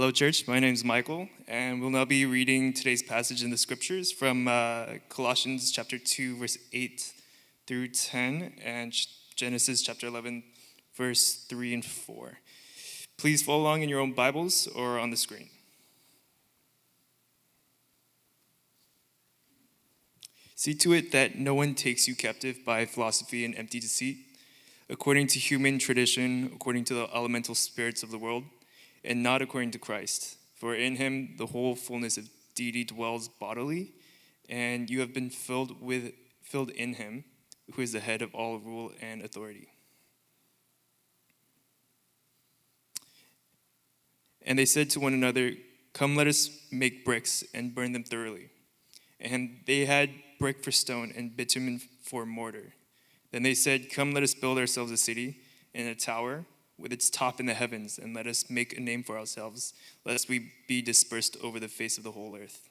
Hello, church. My name is Michael, and we'll now be reading today's passage in the scriptures from uh, Colossians chapter 2, verse 8 through 10, and Genesis chapter 11, verse 3 and 4. Please follow along in your own Bibles or on the screen. See to it that no one takes you captive by philosophy and empty deceit, according to human tradition, according to the elemental spirits of the world, and not according to Christ. For in him the whole fullness of deity dwells bodily, and you have been filled with filled in him, who is the head of all rule and authority. And they said to one another, Come, let us make bricks and burn them thoroughly. And they had brick for stone and bitumen for mortar. Then they said, Come, let us build ourselves a city and a tower with its top in the heavens, and let us make a name for ourselves, lest we be dispersed over the face of the whole earth.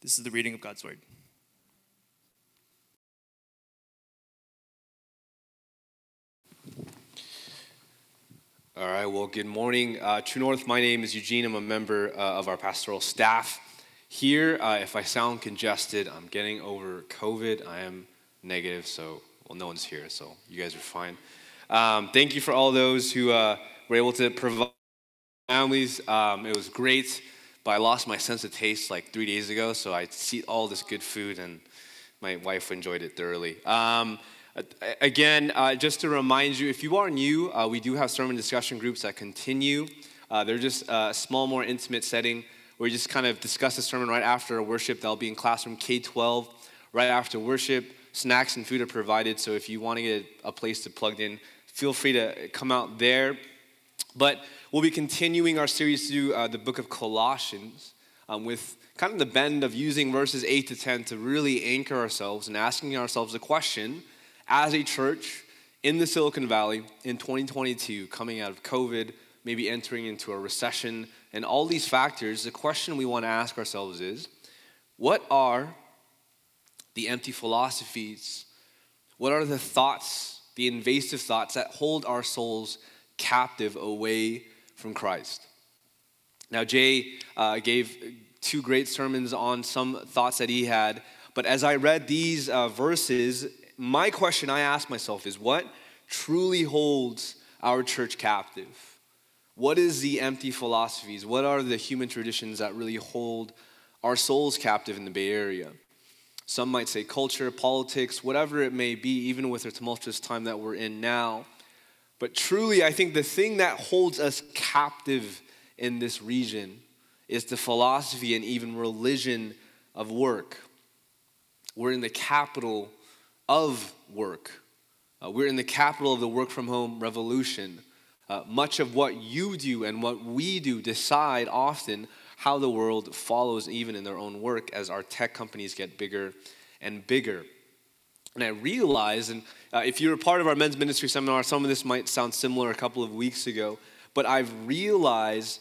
This is the reading of God's word. All right, well, good morning. Uh, True North, my name is Eugene. I'm a member uh, of our pastoral staff here. Uh, if I sound congested, I'm getting over COVID. I am negative, so, well, no one's here, so you guys are fine. Um, thank you for all those who uh, were able to provide families. Um, it was great, but I lost my sense of taste like three days ago, so I see all this good food, and my wife enjoyed it thoroughly. Um, again, uh, just to remind you, if you are new, uh, we do have sermon discussion groups that continue. Uh, they're just a small, more intimate setting where we just kind of discuss the sermon right after worship. That'll be in classroom K 12, right after worship. Snacks and food are provided, so if you want to get a place to plug in, feel free to come out there. But we'll be continuing our series through uh, the book of Colossians um, with kind of the bend of using verses 8 to 10 to really anchor ourselves and asking ourselves the question as a church in the Silicon Valley in 2022, coming out of COVID, maybe entering into a recession, and all these factors, the question we want to ask ourselves is what are the empty philosophies? What are the thoughts the invasive thoughts that hold our souls captive away from Christ. Now, Jay uh, gave two great sermons on some thoughts that he had, but as I read these uh, verses, my question I ask myself is what truly holds our church captive? What is the empty philosophies? What are the human traditions that really hold our souls captive in the Bay Area? Some might say culture, politics, whatever it may be, even with the tumultuous time that we're in now. But truly, I think the thing that holds us captive in this region is the philosophy and even religion of work. We're in the capital of work. Uh, we're in the capital of the work from home revolution. Uh, much of what you do and what we do decide often how the world follows even in their own work as our tech companies get bigger and bigger. And I realized, and uh, if you're a part of our men's ministry seminar, some of this might sound similar a couple of weeks ago, but I've realized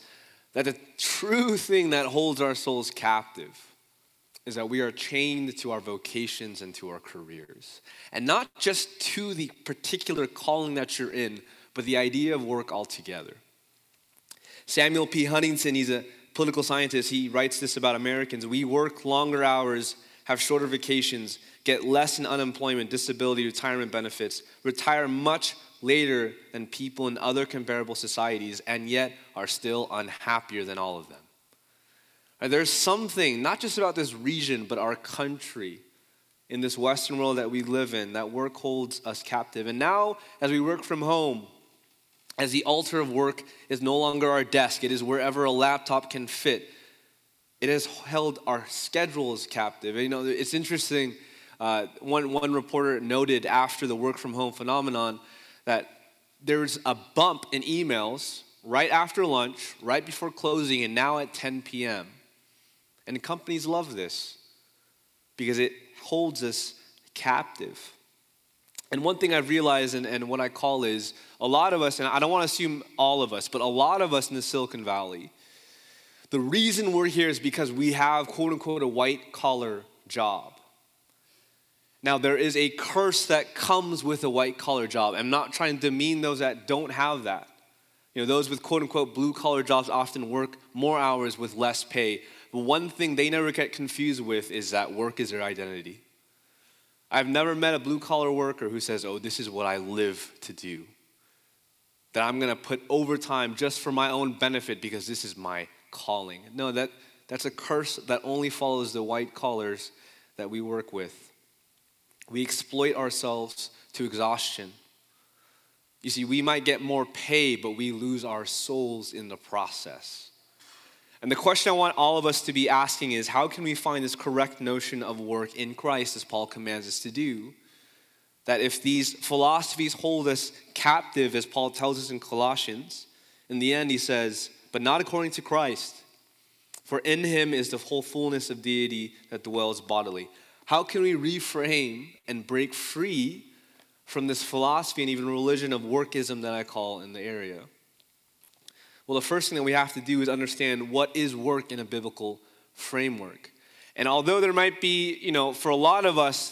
that the true thing that holds our souls captive is that we are chained to our vocations and to our careers. And not just to the particular calling that you're in, but the idea of work altogether. Samuel P. Huntington, he's a political scientist, he writes this about Americans. We work longer hours, have shorter vacations, get less in unemployment, disability, retirement benefits, retire much later than people in other comparable societies, and yet are still unhappier than all of them. there's something, not just about this region, but our country in this Western world that we live in, that work holds us captive. And now, as we work from home, as the altar of work is no longer our desk, it is wherever a laptop can fit. It has held our schedules captive. You know, it's interesting. Uh, one, one reporter noted after the work from home phenomenon that there's a bump in emails right after lunch, right before closing, and now at 10 p.m. And companies love this because it holds us captive. And one thing I've realized, and, and what I call is a lot of us, and I don't want to assume all of us, but a lot of us in the Silicon Valley, the reason we're here is because we have, quote unquote, a white collar job. Now, there is a curse that comes with a white collar job. I'm not trying to demean those that don't have that. You know, those with quote unquote blue collar jobs often work more hours with less pay. But one thing they never get confused with is that work is their identity. I've never met a blue collar worker who says, Oh, this is what I live to do. That I'm going to put overtime just for my own benefit because this is my calling. No, that, that's a curse that only follows the white collars that we work with. We exploit ourselves to exhaustion. You see, we might get more pay, but we lose our souls in the process. And the question I want all of us to be asking is how can we find this correct notion of work in Christ as Paul commands us to do? That if these philosophies hold us captive, as Paul tells us in Colossians, in the end he says, but not according to Christ. For in him is the whole fullness of deity that dwells bodily. How can we reframe and break free from this philosophy and even religion of workism that I call in the area? Well, the first thing that we have to do is understand what is work in a biblical framework. And although there might be, you know, for a lot of us,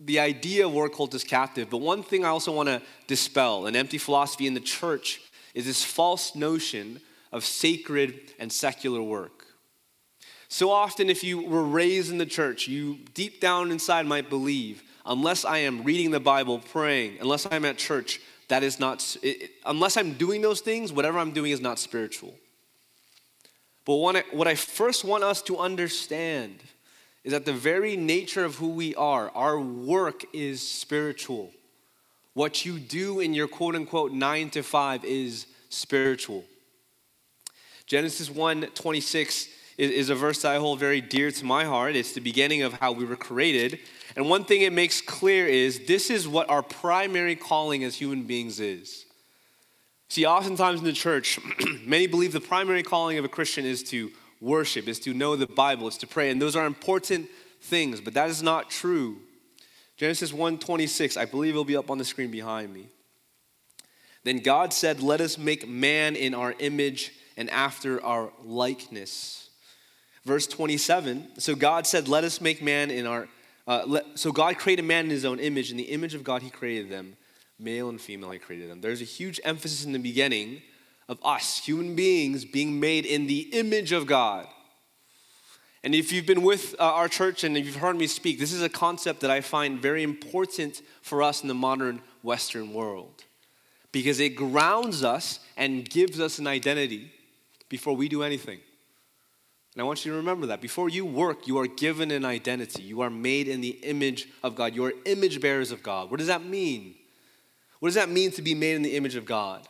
the idea of work holds us captive, but one thing I also want to dispel an empty philosophy in the church is this false notion of sacred and secular work. So often, if you were raised in the church, you deep down inside might believe unless I am reading the Bible, praying, unless I'm at church, that is not, it, unless I'm doing those things, whatever I'm doing is not spiritual. But what I, what I first want us to understand is that the very nature of who we are, our work is spiritual. What you do in your quote unquote nine to five is spiritual. Genesis 1 26 is, is a verse that I hold very dear to my heart. It's the beginning of how we were created. And one thing it makes clear is this is what our primary calling as human beings is. See, oftentimes in the church, many believe the primary calling of a Christian is to worship, is to know the Bible, is to pray, and those are important things, but that is not true. Genesis 1:26, I believe it'll be up on the screen behind me. Then God said, "Let us make man in our image and after our likeness." Verse 27 So God said, Let us make man in our. Uh, let, so God created man in his own image. In the image of God, he created them. Male and female, he created them. There's a huge emphasis in the beginning of us, human beings, being made in the image of God. And if you've been with uh, our church and you've heard me speak, this is a concept that I find very important for us in the modern Western world because it grounds us and gives us an identity before we do anything. And I want you to remember that. Before you work, you are given an identity. You are made in the image of God. You are image bearers of God. What does that mean? What does that mean to be made in the image of God?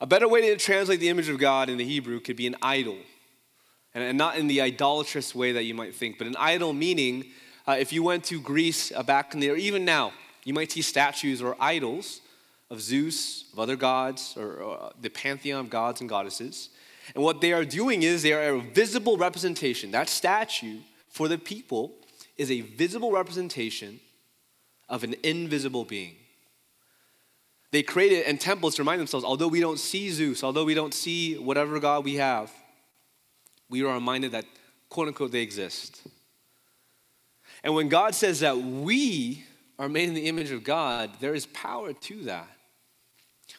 A better way to translate the image of God in the Hebrew could be an idol. And not in the idolatrous way that you might think, but an idol meaning uh, if you went to Greece uh, back in the, or even now, you might see statues or idols of Zeus, of other gods, or uh, the pantheon of gods and goddesses. And what they are doing is they are a visible representation. That statue for the people is a visible representation of an invisible being. They created and temples to remind themselves, although we don't see Zeus, although we don't see whatever God we have, we are reminded that, quote unquote, they exist. And when God says that we are made in the image of God, there is power to that.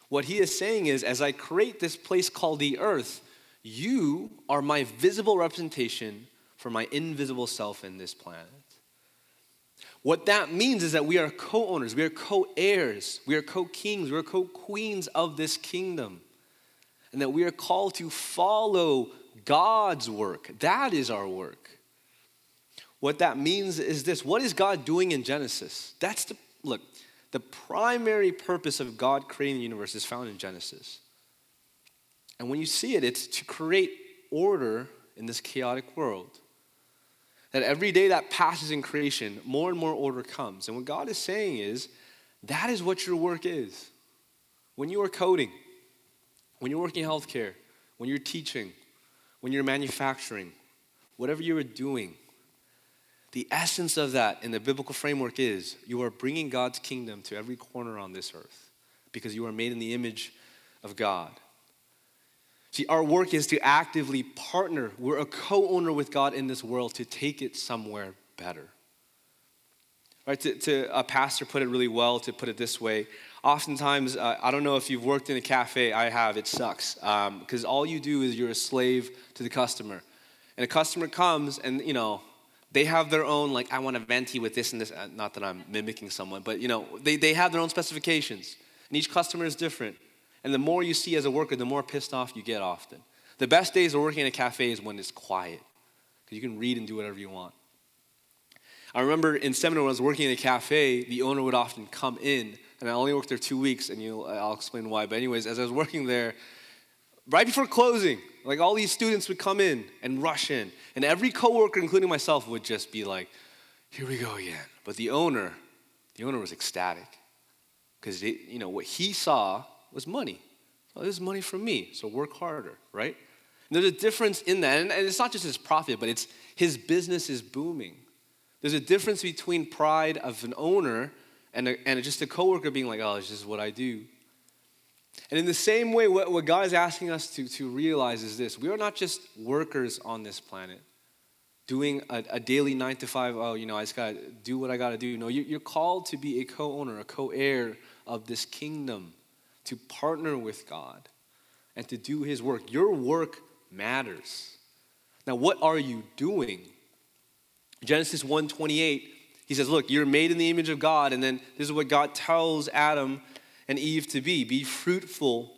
What he is saying is, as I create this place called the earth, you are my visible representation for my invisible self in this planet. What that means is that we are co owners, we are co heirs, we are co kings, we are co queens of this kingdom. And that we are called to follow God's work. That is our work. What that means is this what is God doing in Genesis? That's the, look, the primary purpose of God creating the universe is found in Genesis. And when you see it, it's to create order in this chaotic world. That every day that passes in creation, more and more order comes. And what God is saying is, that is what your work is. When you are coding, when you're working in healthcare, when you're teaching, when you're manufacturing, whatever you are doing, the essence of that in the biblical framework is you are bringing God's kingdom to every corner on this earth because you are made in the image of God. See, our work is to actively partner. We're a co owner with God in this world to take it somewhere better. Right? To, to, a pastor put it really well to put it this way oftentimes, uh, I don't know if you've worked in a cafe, I have, it sucks. Because um, all you do is you're a slave to the customer. And a customer comes and, you know, they have their own, like, I want a venti with this and this. Uh, not that I'm mimicking someone, but, you know, they, they have their own specifications. And each customer is different. And the more you see as a worker, the more pissed off you get often. The best days of working in a cafe is when it's quiet, because you can read and do whatever you want. I remember in seminar when I was working in a cafe, the owner would often come in and I only worked there two weeks, and I'll explain why. But anyways, as I was working there, right before closing, like all these students would come in and rush in, and every coworker, including myself, would just be like, "Here we go again." But the owner, the owner was ecstatic because you know what he saw was money. Well, this is money from me, so work harder, right? And there's a difference in that, and it's not just his profit, but it's his business is booming. There's a difference between pride of an owner and, a, and just a coworker being like, oh, this is what I do. And in the same way, what, what God is asking us to, to realize is this we are not just workers on this planet doing a, a daily nine to five, oh, you know, I just got to do what I got to do. No, you, you're called to be a co owner, a co heir of this kingdom, to partner with God and to do his work. Your work matters. Now, what are you doing? Genesis 1 28 he says, Look, you're made in the image of God. And then this is what God tells Adam and Eve to be be fruitful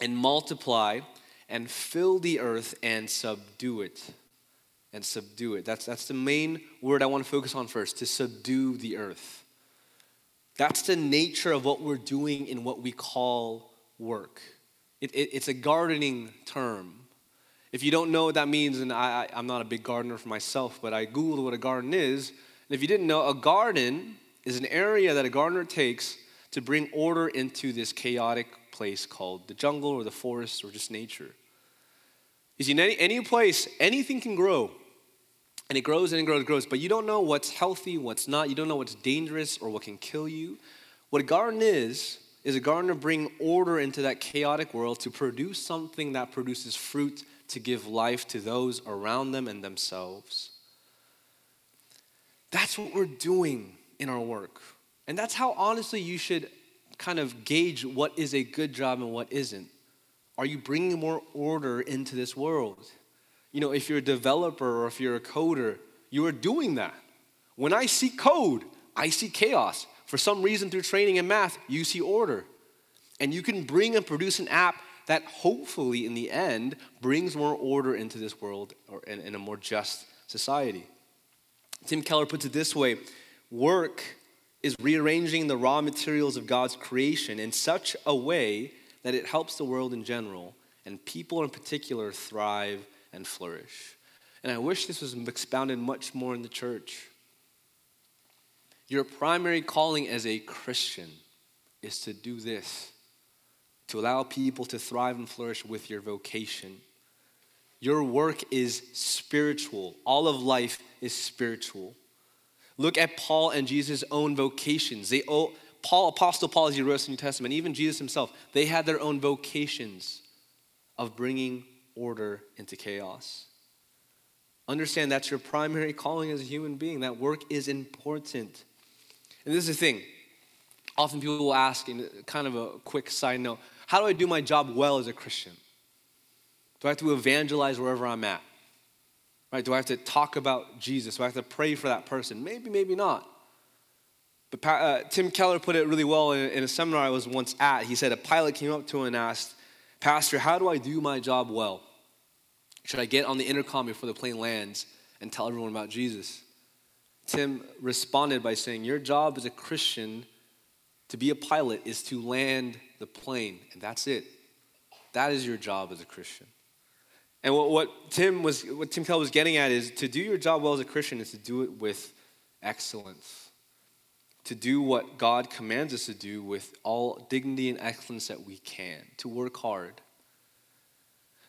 and multiply and fill the earth and subdue it. And subdue it. That's, that's the main word I want to focus on first to subdue the earth. That's the nature of what we're doing in what we call work. It, it, it's a gardening term. If you don't know what that means, and I, I, I'm not a big gardener for myself, but I Googled what a garden is, and if you didn't know, a garden is an area that a gardener takes to bring order into this chaotic place called the jungle or the forest or just nature. You see, in any, any place, anything can grow. And it grows and it grows and grows, but you don't know what's healthy, what's not. You don't know what's dangerous or what can kill you. What a garden is, is a gardener bring order into that chaotic world to produce something that produces fruit to give life to those around them and themselves. That's what we're doing in our work. And that's how honestly you should kind of gauge what is a good job and what isn't. Are you bringing more order into this world? You know, if you're a developer or if you're a coder, you are doing that. When I see code, I see chaos. For some reason, through training in math, you see order. And you can bring and produce an app that hopefully, in the end, brings more order into this world or in, in a more just society. Tim Keller puts it this way work is rearranging the raw materials of God's creation in such a way that it helps the world in general and people in particular thrive and flourish. And I wish this was expounded much more in the church. Your primary calling as a Christian is to do this, to allow people to thrive and flourish with your vocation. Your work is spiritual. All of life is spiritual. Look at Paul and Jesus' own vocations. They owe, Paul, Apostle Paul, as he wrote in the New Testament, even Jesus himself, they had their own vocations of bringing order into chaos. Understand that's your primary calling as a human being. That work is important. And this is the thing. Often people will ask, in kind of a quick side note, how do I do my job well as a Christian? Do I have to evangelize wherever I'm at? Right? Do I have to talk about Jesus? Do I have to pray for that person? Maybe, maybe not. But uh, Tim Keller put it really well in, in a seminar I was once at. He said a pilot came up to him and asked, Pastor, how do I do my job well? Should I get on the intercom before the plane lands and tell everyone about Jesus? Tim responded by saying, Your job as a Christian to be a pilot is to land the plane, and that's it. That is your job as a Christian. And what, what Tim was, what Tim Keller was getting at is to do your job well as a Christian is to do it with excellence. To do what God commands us to do with all dignity and excellence that we can, to work hard.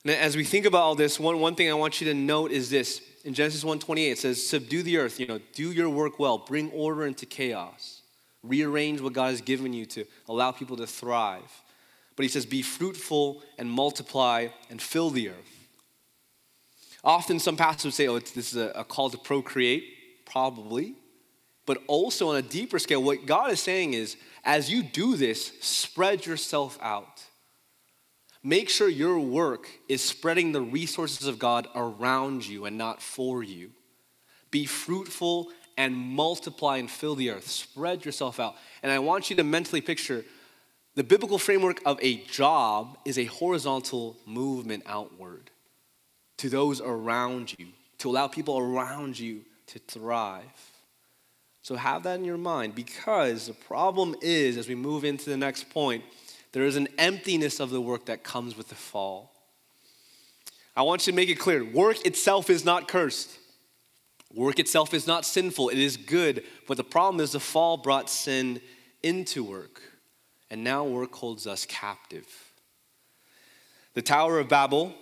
Now, as we think about all this, one, one thing I want you to note is this. In Genesis 1:28, it says, subdue the earth, you know, do your work well, bring order into chaos, rearrange what God has given you to allow people to thrive. But he says, be fruitful and multiply and fill the earth. Often some pastors say, oh, this is a, a call to procreate. Probably. But also on a deeper scale, what God is saying is as you do this, spread yourself out. Make sure your work is spreading the resources of God around you and not for you. Be fruitful and multiply and fill the earth. Spread yourself out. And I want you to mentally picture the biblical framework of a job is a horizontal movement outward to those around you, to allow people around you to thrive. So have that in your mind because the problem is, as we move into the next point, there is an emptiness of the work that comes with the fall. I want you to make it clear work itself is not cursed. Work itself is not sinful, it is good. But the problem is the fall brought sin into work, and now work holds us captive. The Tower of Babel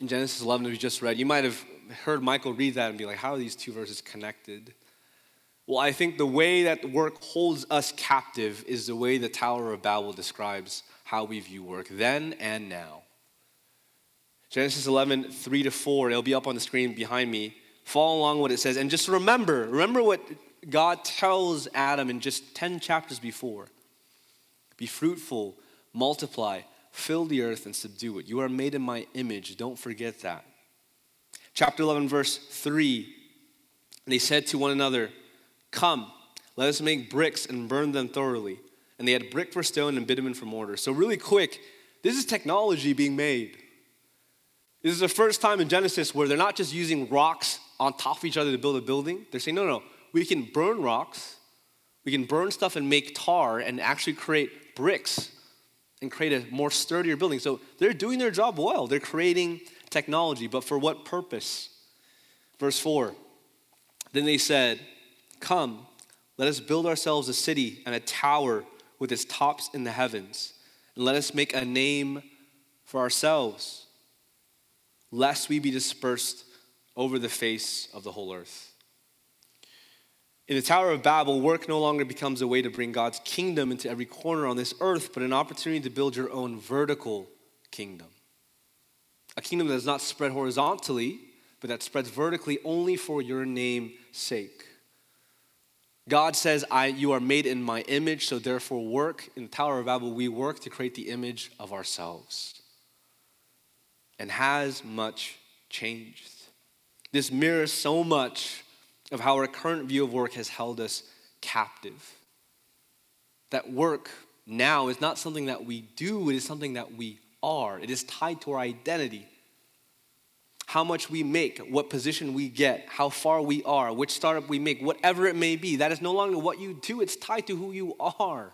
in Genesis 11, that we just read, you might have heard Michael read that and be like, how are these two verses connected? Well, I think the way that work holds us captive is the way the Tower of Babel describes how we view work then and now. Genesis 11, 3 to 4, it'll be up on the screen behind me. Follow along what it says. And just remember, remember what God tells Adam in just 10 chapters before be fruitful, multiply, fill the earth, and subdue it. You are made in my image. Don't forget that. Chapter 11, verse 3 they said to one another, Come, let us make bricks and burn them thoroughly. And they had brick for stone and bitumen for mortar. So, really quick, this is technology being made. This is the first time in Genesis where they're not just using rocks on top of each other to build a building. They're saying, no, no, we can burn rocks, we can burn stuff and make tar and actually create bricks and create a more sturdier building. So they're doing their job well. They're creating technology, but for what purpose? Verse 4 Then they said, Come, let us build ourselves a city and a tower with its tops in the heavens, and let us make a name for ourselves, lest we be dispersed over the face of the whole earth. In the Tower of Babel, work no longer becomes a way to bring God's kingdom into every corner on this earth, but an opportunity to build your own vertical kingdom. A kingdom that does not spread horizontally, but that spreads vertically only for your name's sake. God says, I, You are made in my image, so therefore, work. In the Tower of Babel, we work to create the image of ourselves. And has much changed. This mirrors so much of how our current view of work has held us captive. That work now is not something that we do, it is something that we are. It is tied to our identity how much we make, what position we get, how far we are, which startup we make, whatever it may be. That is no longer what you do, it's tied to who you are.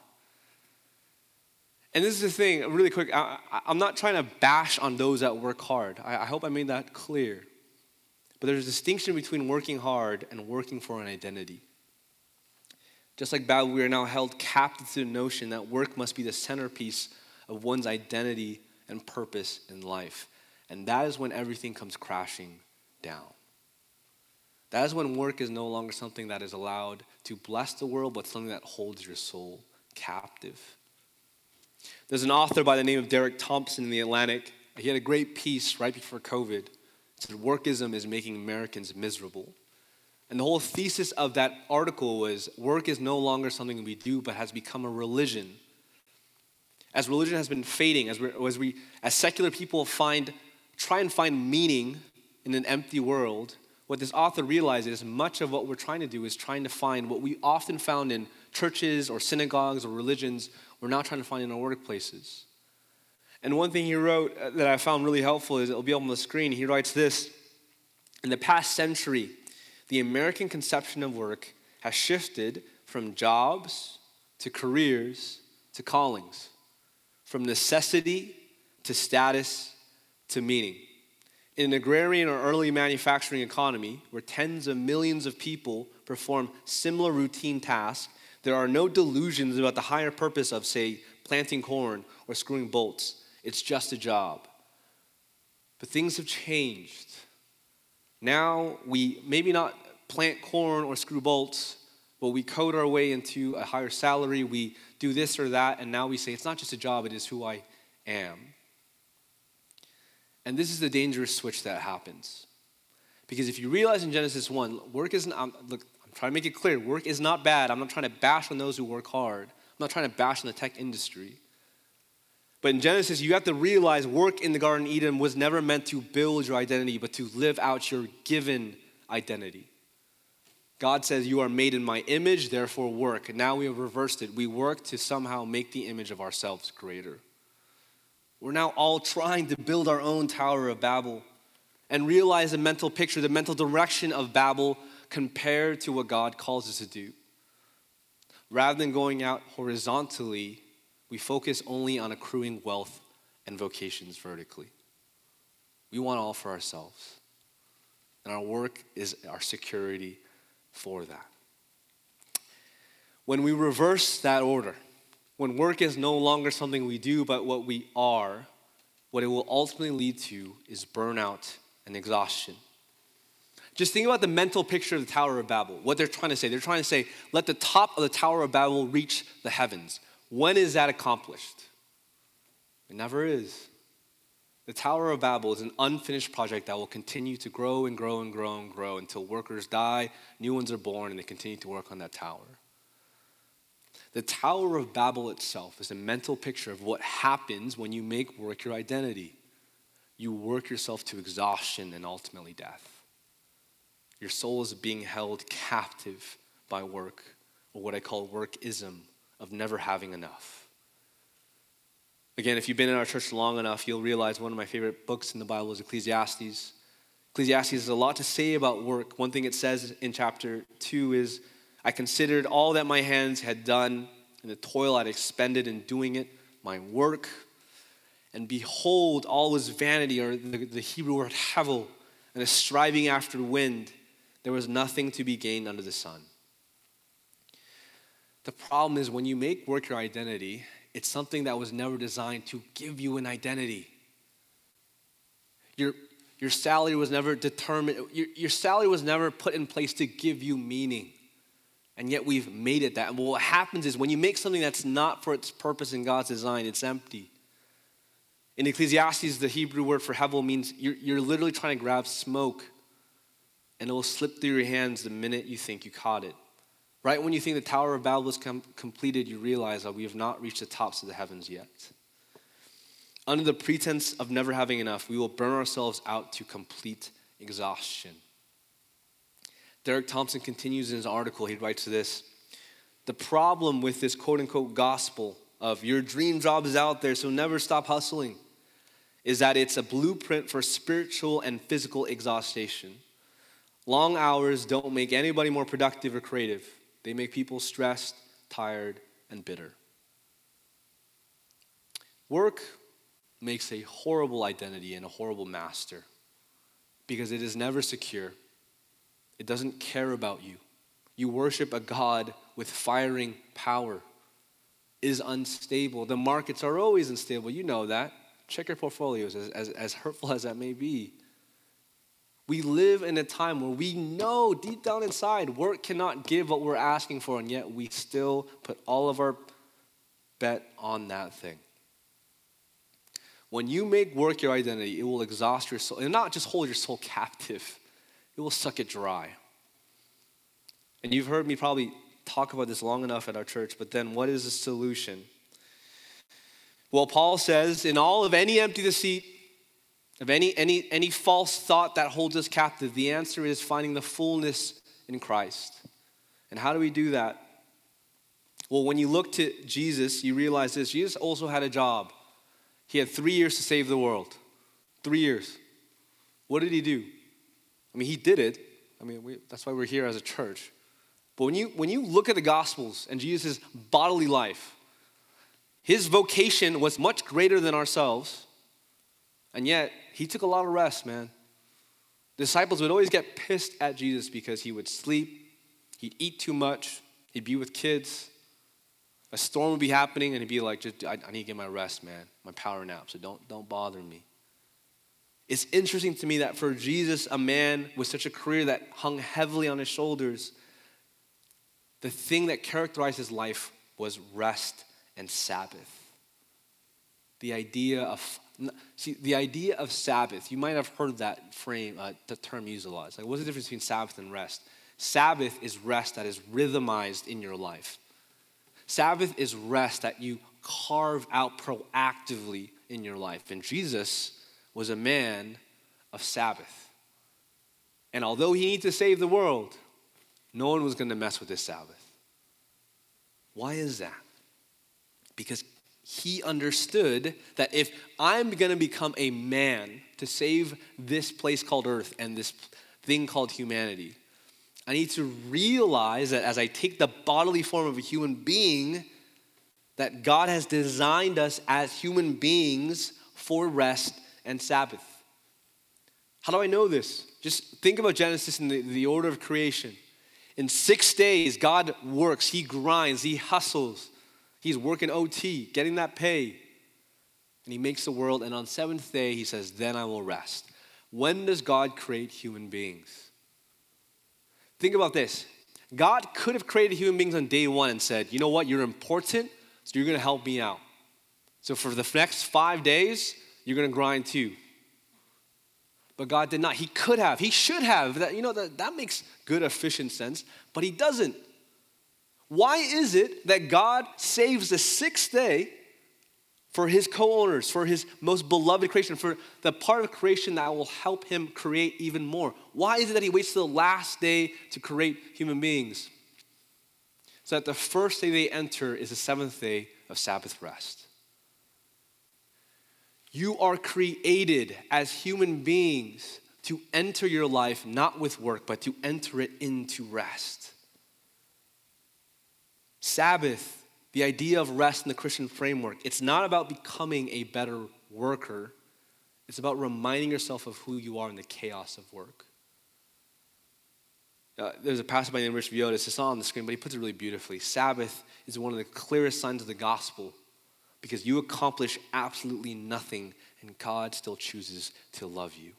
And this is the thing, really quick, I, am not trying to bash on those that work hard. I, I hope I made that clear. But there's a distinction between working hard and working for an identity. Just like Babel, we are now held captive to the notion that work must be the centerpiece of one's identity and purpose in life. And that is when everything comes crashing down. That is when work is no longer something that is allowed to bless the world, but something that holds your soul captive. There's an author by the name of Derek Thompson in The Atlantic. He had a great piece right before COVID. It said, Workism is making Americans miserable. And the whole thesis of that article was work is no longer something we do, but has become a religion. As religion has been fading, as, we as, we, as secular people find try and find meaning in an empty world, what this author realizes is much of what we're trying to do is trying to find what we often found in churches or synagogues or religions, we're now trying to find in our workplaces. And one thing he wrote uh, that I found really helpful is it'll be on the screen. He writes this In the past century, the American conception of work has shifted from jobs to careers to callings, from necessity to status to meaning. In an agrarian or early manufacturing economy where tens of millions of people perform similar routine tasks, there are no delusions about the higher purpose of, say, planting corn or screwing bolts. It's just a job. But things have changed. Now we maybe not plant corn or screw bolts, but we code our way into a higher salary. We do this or that, and now we say it's not just a job, it is who I am. And this is the dangerous switch that happens. Because if you realize in Genesis 1, work isn't, I'm, look, I'm trying to make it clear work is not bad. I'm not trying to bash on those who work hard, I'm not trying to bash on the tech industry. But in Genesis, you have to realize work in the Garden of Eden was never meant to build your identity, but to live out your given identity. God says, You are made in my image, therefore work. Now we have reversed it. We work to somehow make the image of ourselves greater. We're now all trying to build our own Tower of Babel and realize the mental picture, the mental direction of Babel compared to what God calls us to do. Rather than going out horizontally, we focus only on accruing wealth and vocations vertically. We want all for ourselves. And our work is our security for that. When we reverse that order, when work is no longer something we do, but what we are, what it will ultimately lead to is burnout and exhaustion. Just think about the mental picture of the Tower of Babel, what they're trying to say. They're trying to say, let the top of the Tower of Babel reach the heavens. When is that accomplished? It never is. The Tower of Babel is an unfinished project that will continue to grow and grow and grow and grow until workers die, new ones are born, and they continue to work on that tower. The Tower of Babel itself is a mental picture of what happens when you make work your identity. You work yourself to exhaustion and ultimately death. Your soul is being held captive by work, or what I call workism, of never having enough. Again, if you've been in our church long enough, you'll realize one of my favorite books in the Bible is Ecclesiastes. Ecclesiastes has a lot to say about work. One thing it says in chapter 2 is, I considered all that my hands had done and the toil I'd expended in doing it, my work, and behold, all was vanity, or the, the Hebrew word hevel, and a striving after wind. There was nothing to be gained under the sun. The problem is when you make work your identity, it's something that was never designed to give you an identity. Your, your salary was never determined, your, your salary was never put in place to give you meaning. And yet we've made it that. And what happens is when you make something that's not for its purpose in God's design, it's empty. In Ecclesiastes, the Hebrew word for hevel means you're, you're literally trying to grab smoke and it will slip through your hands the minute you think you caught it. Right when you think the Tower of Babel is com- completed, you realize that we have not reached the tops of the heavens yet. Under the pretense of never having enough, we will burn ourselves out to complete exhaustion. Derek Thompson continues in his article, he writes this The problem with this quote unquote gospel of your dream job is out there, so never stop hustling, is that it's a blueprint for spiritual and physical exhaustion. Long hours don't make anybody more productive or creative. They make people stressed, tired, and bitter. Work makes a horrible identity and a horrible master because it is never secure. It doesn't care about you. You worship a God with firing power. Is unstable. The markets are always unstable. You know that. Check your portfolios, as, as, as hurtful as that may be. We live in a time where we know deep down inside work cannot give what we're asking for, and yet we still put all of our bet on that thing. When you make work your identity, it will exhaust your soul and not just hold your soul captive, it will suck it dry. And you've heard me probably talk about this long enough at our church, but then what is the solution? Well, Paul says, in all of any empty deceit, of any, any, any false thought that holds us captive, the answer is finding the fullness in Christ. And how do we do that? Well, when you look to Jesus, you realize this Jesus also had a job. He had three years to save the world. Three years. What did he do? I mean, he did it. I mean, we, that's why we're here as a church. But when you, when you look at the Gospels and Jesus' bodily life, his vocation was much greater than ourselves. And yet, he took a lot of rest, man. Disciples would always get pissed at Jesus because he would sleep, he'd eat too much, he'd be with kids. A storm would be happening, and he'd be like, I, I need to get my rest, man, my power nap, so don't, don't bother me. It's interesting to me that for Jesus, a man with such a career that hung heavily on his shoulders, the thing that characterized his life was rest and Sabbath. The idea of See, the idea of Sabbath, you might have heard that frame, uh, the term used a lot. It's like, what's the difference between Sabbath and rest? Sabbath is rest that is rhythmized in your life. Sabbath is rest that you carve out proactively in your life. And Jesus was a man of Sabbath. And although he needed to save the world, no one was going to mess with his Sabbath. Why is that? Because he understood that if I'm going to become a man to save this place called earth and this thing called humanity, I need to realize that as I take the bodily form of a human being, that God has designed us as human beings for rest and Sabbath. How do I know this? Just think about Genesis and the, the order of creation. In six days, God works, He grinds, He hustles. He's working OT, getting that pay. And He makes the world. And on seventh day, He says, Then I will rest. When does God create human beings? Think about this God could have created human beings on day one and said, You know what? You're important, so you're going to help me out. So for the next five days, you're going to grind too. But God did not. He could have. He should have. That, you know, that, that makes good, efficient sense, but He doesn't. Why is it that God saves the sixth day for His co owners, for His most beloved creation, for the part of creation that will help Him create even more? Why is it that He waits till the last day to create human beings? So that the first day they enter is the seventh day of Sabbath rest. You are created as human beings to enter your life not with work, but to enter it into rest. Sabbath, the idea of rest in the Christian framework, it's not about becoming a better worker, it's about reminding yourself of who you are in the chaos of work. Uh, there's a pastor by the name of Rich Villodas, it's not on the screen, but he puts it really beautifully. Sabbath is one of the clearest signs of the gospel because you accomplish absolutely nothing and God still chooses to love you.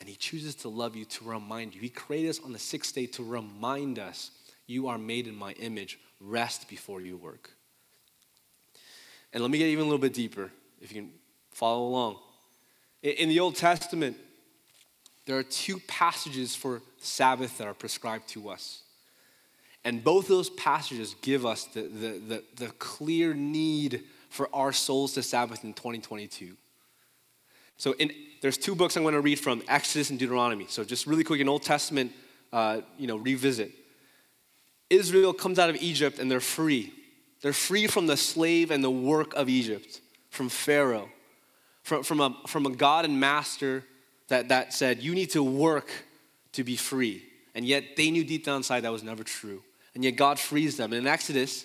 And He chooses to love you to remind you. He created us on the sixth day to remind us you are made in my image. Rest before you work. And let me get even a little bit deeper, if you can follow along. In the Old Testament, there are two passages for Sabbath that are prescribed to us. And both those passages give us the, the, the, the, clear need for our souls to Sabbath in 2022. So in, there's two books I'm going to read from, Exodus and Deuteronomy. So just really quick, an Old Testament, uh, you know, revisit. Israel comes out of Egypt and they're free. They're free from the slave and the work of Egypt, from Pharaoh, from, from, a, from a God and master that, that said, you need to work to be free. And yet they knew deep down inside that was never true and yet God frees them. And in Exodus,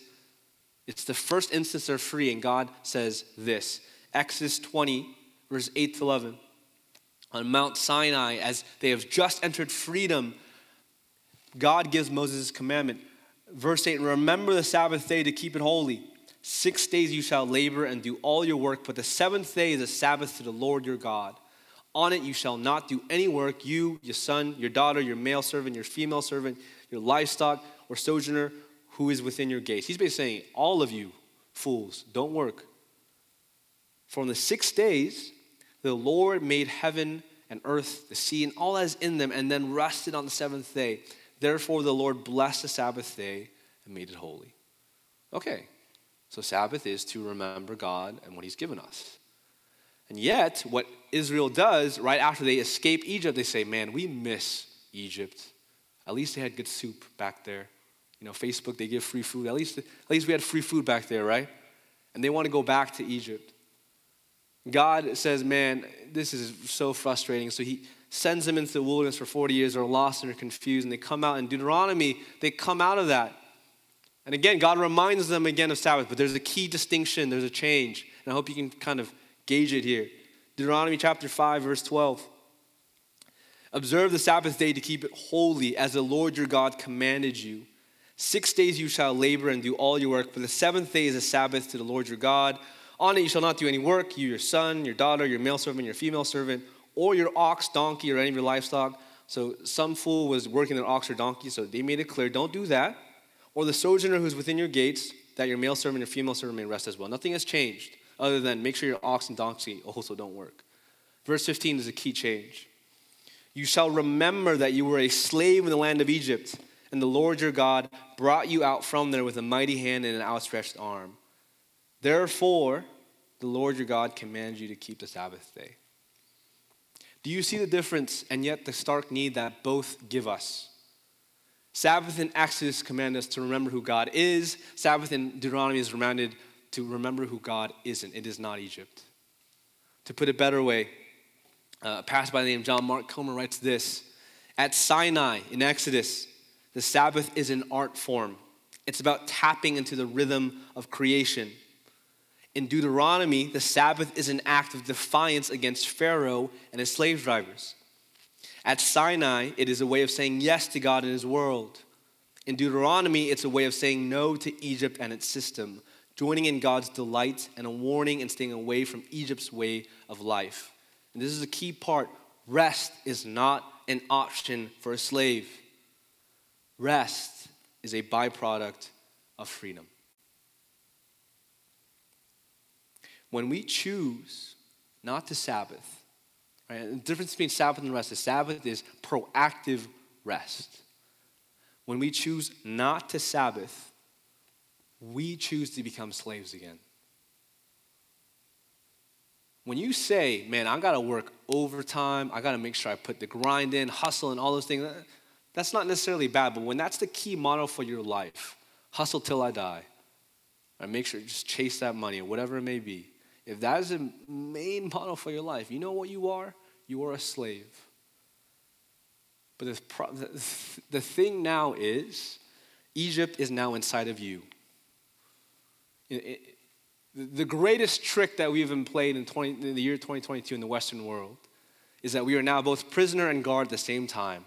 it's the first instance they're free, and God says this Exodus 20, verse 8 to 11. On Mount Sinai, as they have just entered freedom, God gives Moses commandment. Verse 8 Remember the Sabbath day to keep it holy. Six days you shall labor and do all your work, but the seventh day is a Sabbath to the Lord your God. On it you shall not do any work, you, your son, your daughter, your male servant, your female servant, your livestock, or sojourner who is within your gates. He's basically saying, All of you fools, don't work. For on the six days, the Lord made heaven and earth, the sea, and all that is in them, and then rested on the seventh day. Therefore, the Lord blessed the Sabbath day and made it holy. Okay, so Sabbath is to remember God and what He's given us. And yet, what Israel does right after they escape Egypt, they say, Man, we miss Egypt. At least they had good soup back there. You know, Facebook, they give free food. At least, at least we had free food back there, right? And they want to go back to Egypt. God says, man, this is so frustrating. So he sends them into the wilderness for 40 years. They're lost and they're confused. And they come out in Deuteronomy, they come out of that. And again, God reminds them again of Sabbath, but there's a key distinction, there's a change. And I hope you can kind of gauge it here. Deuteronomy chapter 5, verse 12. Observe the Sabbath day to keep it holy as the Lord your God commanded you. Six days you shall labor and do all your work, but the seventh day is a Sabbath to the Lord your God. On it you shall not do any work, you, your son, your daughter, your male servant, your female servant, or your ox, donkey, or any of your livestock. So some fool was working an ox or donkey, so they made it clear don't do that. Or the sojourner who's within your gates, that your male servant or female servant may rest as well. Nothing has changed other than make sure your ox and donkey also don't work. Verse 15 is a key change. You shall remember that you were a slave in the land of Egypt, and the Lord your God brought you out from there with a mighty hand and an outstretched arm. Therefore, the Lord your God commands you to keep the Sabbath day. Do you see the difference and yet the stark need that both give us? Sabbath in Exodus command us to remember who God is. Sabbath in Deuteronomy is reminded to remember who God isn't. It is not Egypt. To put it better way, uh, a pastor by the name of John Mark Comer writes this At Sinai in Exodus, the Sabbath is an art form. It's about tapping into the rhythm of creation. In Deuteronomy, the Sabbath is an act of defiance against Pharaoh and his slave drivers. At Sinai, it is a way of saying yes to God and his world. In Deuteronomy, it's a way of saying no to Egypt and its system, joining in God's delight and a warning and staying away from Egypt's way of life. And this is a key part rest is not an option for a slave, rest is a byproduct of freedom. When we choose not to Sabbath, right, the difference between Sabbath and rest is Sabbath is proactive rest. When we choose not to Sabbath, we choose to become slaves again. When you say, man, I gotta work overtime, I gotta make sure I put the grind in, hustle, and all those things, that's not necessarily bad, but when that's the key model for your life, hustle till I die, right, make sure just chase that money or whatever it may be. If that is the main model for your life, you know what you are? You are a slave. But the, the thing now is, Egypt is now inside of you. It, it, the greatest trick that we've been played in, 20, in the year 2022 in the Western world is that we are now both prisoner and guard at the same time.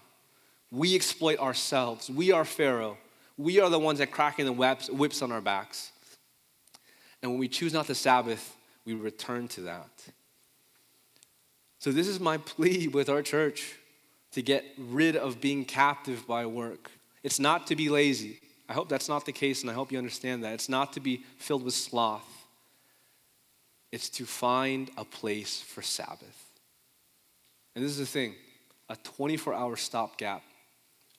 We exploit ourselves. We are Pharaoh. We are the ones that cracking the whips, whips on our backs. And when we choose not the Sabbath, we return to that. So, this is my plea with our church to get rid of being captive by work. It's not to be lazy. I hope that's not the case, and I hope you understand that. It's not to be filled with sloth, it's to find a place for Sabbath. And this is the thing a 24 hour stopgap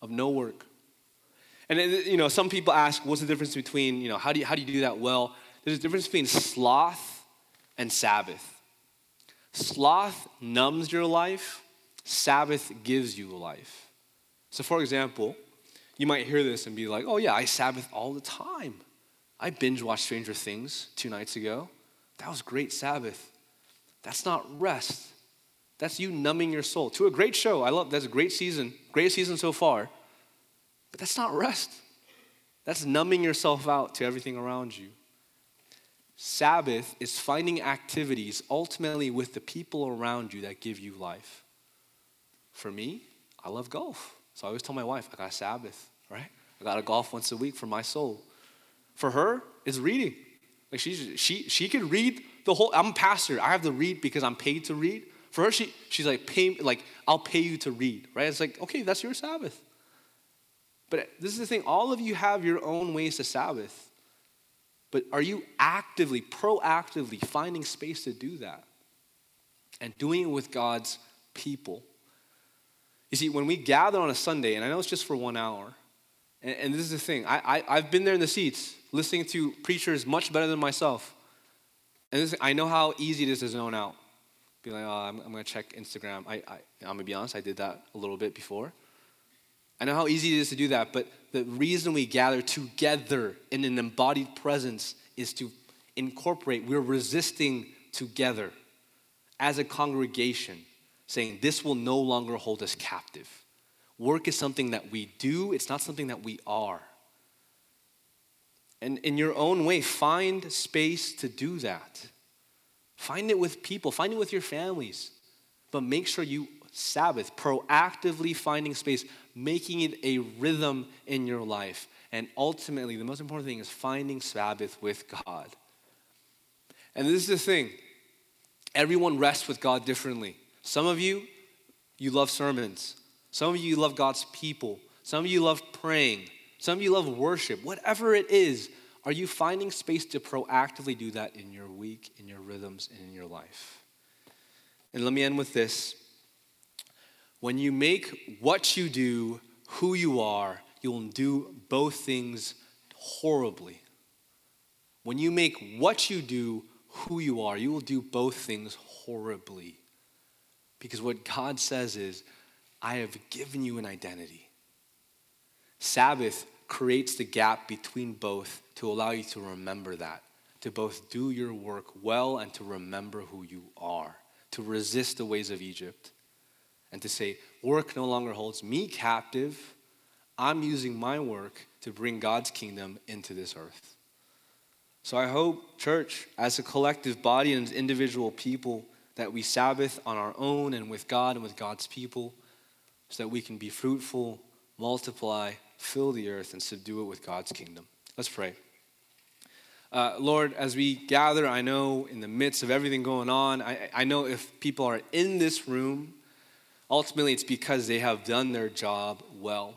of no work. And you know, some people ask, what's the difference between, you know, how do you, how do, you do that well? There's a difference between sloth and Sabbath. Sloth numbs your life, Sabbath gives you life. So, for example, you might hear this and be like, oh, yeah, I Sabbath all the time. I binge watched Stranger Things two nights ago. That was great Sabbath. That's not rest. That's you numbing your soul to a great show. I love that's a great season, greatest season so far. But that's not rest. That's numbing yourself out to everything around you. Sabbath is finding activities ultimately with the people around you that give you life. For me, I love golf. So I always tell my wife, I got a Sabbath, right? I got to golf once a week for my soul. For her, it's reading. Like she's, she, she can read the whole, I'm a pastor. I have to read because I'm paid to read. For her, she, she's like, pay, like, I'll pay you to read, right? It's like, okay, that's your Sabbath. But this is the thing, all of you have your own ways to Sabbath. But are you actively, proactively finding space to do that? And doing it with God's people. You see, when we gather on a Sunday, and I know it's just for one hour, and, and this is the thing, I, I, have been there in the seats listening to preachers much better than myself. And this, I know how easy it is to zone out. Be like, oh, I'm, I'm going to check Instagram. I, I, I'm going to be honest, I did that a little bit before. I know how easy it is to do that, but the reason we gather together in an embodied presence is to incorporate, we're resisting together as a congregation, saying this will no longer hold us captive. Work is something that we do, it's not something that we are. And in your own way, find space to do that. Find it with people, find it with your families, but make sure you Sabbath, proactively finding space, making it a rhythm in your life. And ultimately, the most important thing is finding Sabbath with God. And this is the thing everyone rests with God differently. Some of you, you love sermons. Some of you love God's people. Some of you love praying. Some of you love worship. Whatever it is, are you finding space to proactively do that in your week, in your rhythms, and in your life? And let me end with this. When you make what you do who you are, you'll do both things horribly. When you make what you do who you are, you will do both things horribly. Because what God says is, I have given you an identity. Sabbath creates the gap between both to allow you to remember that, to both do your work well and to remember who you are, to resist the ways of Egypt, and to say, work no longer holds me captive. I'm using my work to bring God's kingdom into this earth. So I hope, church, as a collective body and as individual people, that we Sabbath on our own and with God and with God's people so that we can be fruitful, multiply, fill the earth, and subdue it with God's kingdom. Let's pray. Uh, Lord, as we gather, I know in the midst of everything going on, I, I know if people are in this room, ultimately it's because they have done their job well.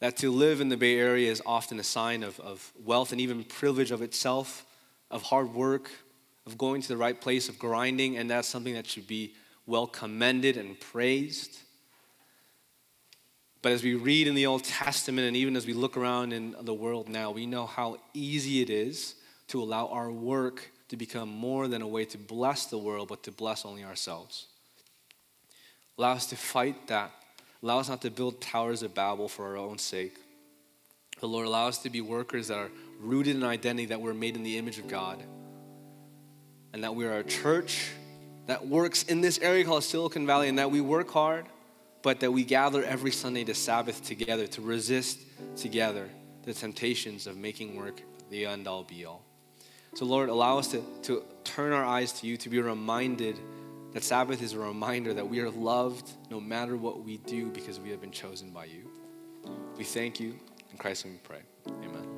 That to live in the Bay Area is often a sign of, of wealth and even privilege of itself, of hard work, of going to the right place, of grinding, and that's something that should be well commended and praised. But as we read in the Old Testament and even as we look around in the world now, we know how easy it is to allow our work to become more than a way to bless the world, but to bless only ourselves. Allow us to fight that. Allow us not to build towers of Babel for our own sake. But Lord, allow us to be workers that are rooted in identity that we're made in the image of God. And that we are a church that works in this area called Silicon Valley and that we work hard but that we gather every Sunday to Sabbath together, to resist together the temptations of making work the end all be all. So, Lord, allow us to, to turn our eyes to you, to be reminded that Sabbath is a reminder that we are loved no matter what we do because we have been chosen by you. We thank you. In Christ's name we pray. Amen.